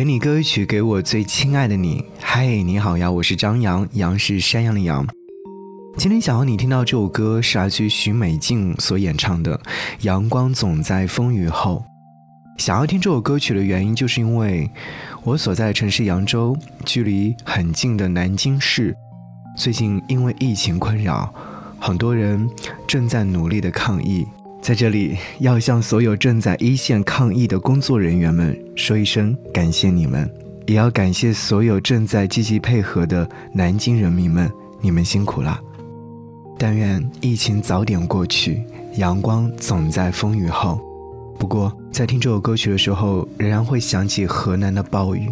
给你歌曲，给我最亲爱的你。嗨，你好呀，我是张扬，杨是山羊的羊。今天想要你听到这首歌，是来自于许美静所演唱的《阳光总在风雨后》。想要听这首歌曲的原因，就是因为我所在的城市扬州，距离很近的南京市，最近因为疫情困扰，很多人正在努力的抗疫。在这里，要向所有正在一线抗疫的工作人员们说一声感谢你们，也要感谢所有正在积极配合的南京人民们，你们辛苦了。但愿疫情早点过去，阳光总在风雨后。不过，在听这首歌曲的时候，仍然会想起河南的暴雨，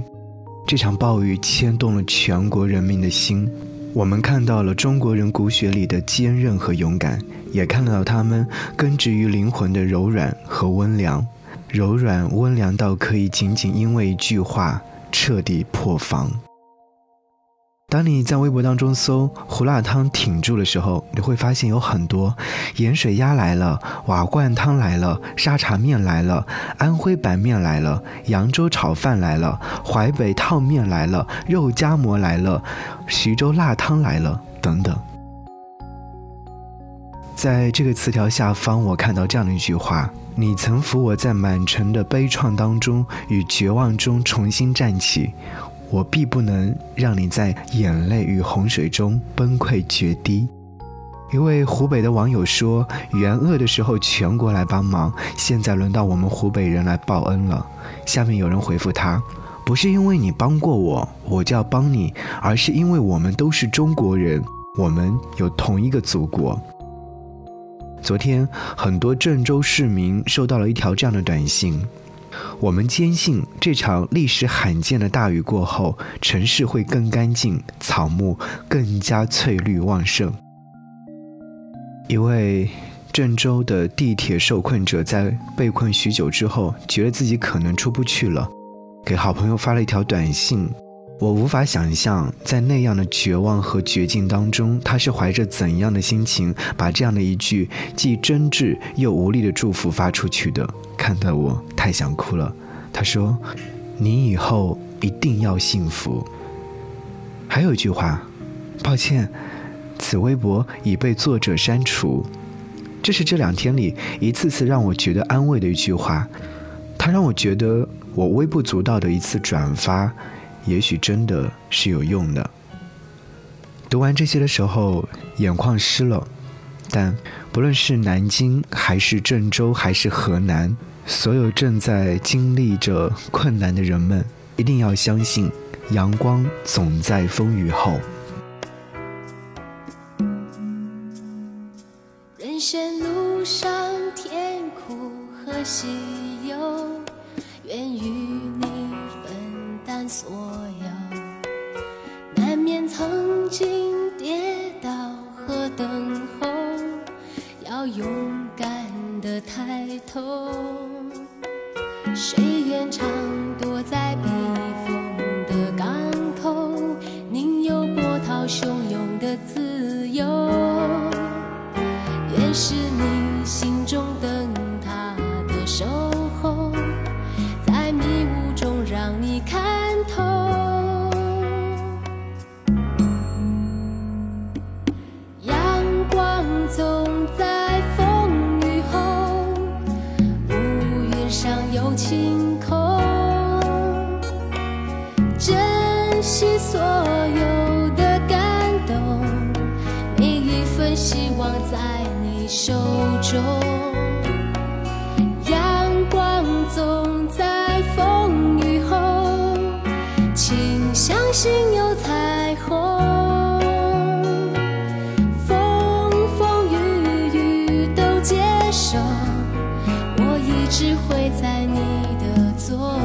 这场暴雨牵动了全国人民的心。我们看到了中国人骨血里的坚韧和勇敢，也看到他们根植于灵魂的柔软和温良，柔软温良到可以仅仅因为一句话彻底破防。当你在微博当中搜“胡辣汤挺住”的时候，你会发现有很多盐水鸭来了，瓦罐汤来了，沙茶面来了，安徽板面来了，扬州炒饭来了，淮北烫面来了，肉夹馍来了，徐州辣汤来了，等等。在这个词条下方，我看到这样的一句话：“你曾扶我在满城的悲怆当中与绝望中重新站起。”我必不能让你在眼泪与洪水中崩溃决堤。一位湖北的网友说：“援鄂的时候全国来帮忙，现在轮到我们湖北人来报恩了。”下面有人回复他：“不是因为你帮过我，我就要帮你，而是因为我们都是中国人，我们有同一个祖国。”昨天，很多郑州市民收到了一条这样的短信。我们坚信，这场历史罕见的大雨过后，城市会更干净，草木更加翠绿旺盛。一位郑州的地铁受困者在被困许久之后，觉得自己可能出不去了，给好朋友发了一条短信。我无法想象，在那样的绝望和绝境当中，他是怀着怎样的心情，把这样的一句既真挚又无力的祝福发出去的。看得我太想哭了。他说：“你以后一定要幸福。”还有一句话，抱歉，此微博已被作者删除。这是这两天里一次次让我觉得安慰的一句话，它让我觉得我微不足道的一次转发。也许真的是有用的。读完这些的时候，眼眶湿了。但不论是南京，还是郑州，还是河南，所有正在经历着困难的人们，一定要相信，阳光总在风雨后。人生路上，甜苦和喜忧，愿与所有。难免曾经跌倒和等候，要勇敢的抬头。谁愿常躲在避风的港口？宁有波涛汹涌的自由。愿是中。阳光总在风雨后，请相信有彩虹。风风雨雨都接受，我一直会在你的左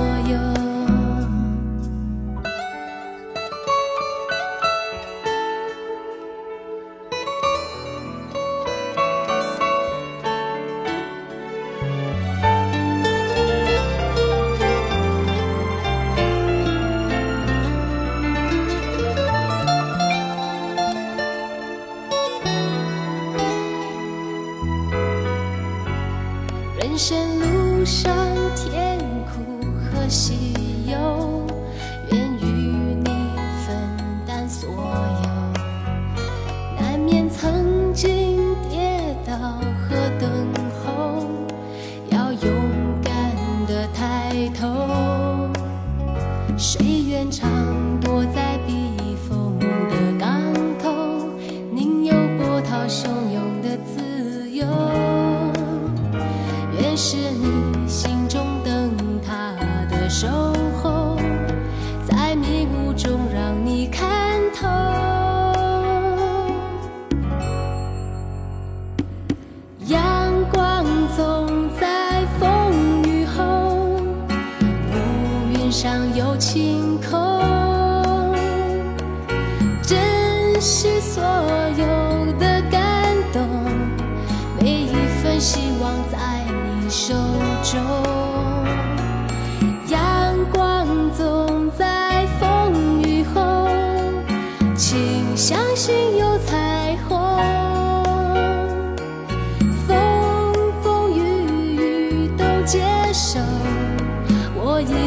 人生路上甜苦和喜忧愿与你分担所有难免曾经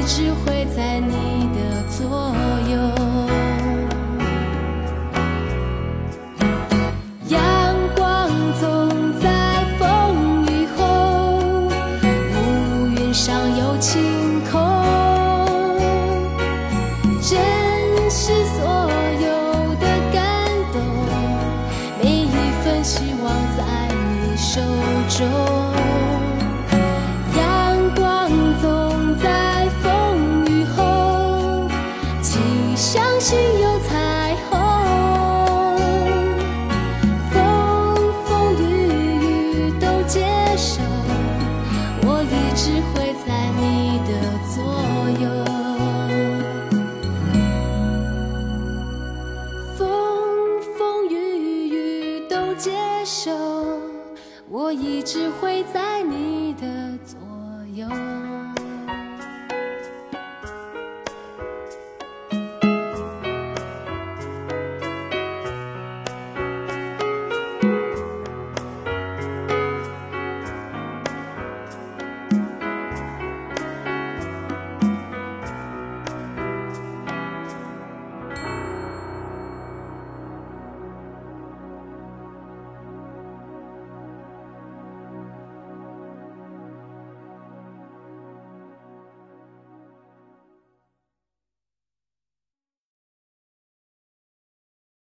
只会在你的左右阳光总在风雨后乌云上有晴空珍惜所有的感动每一份希望在你手中手，我一直会在你的左右。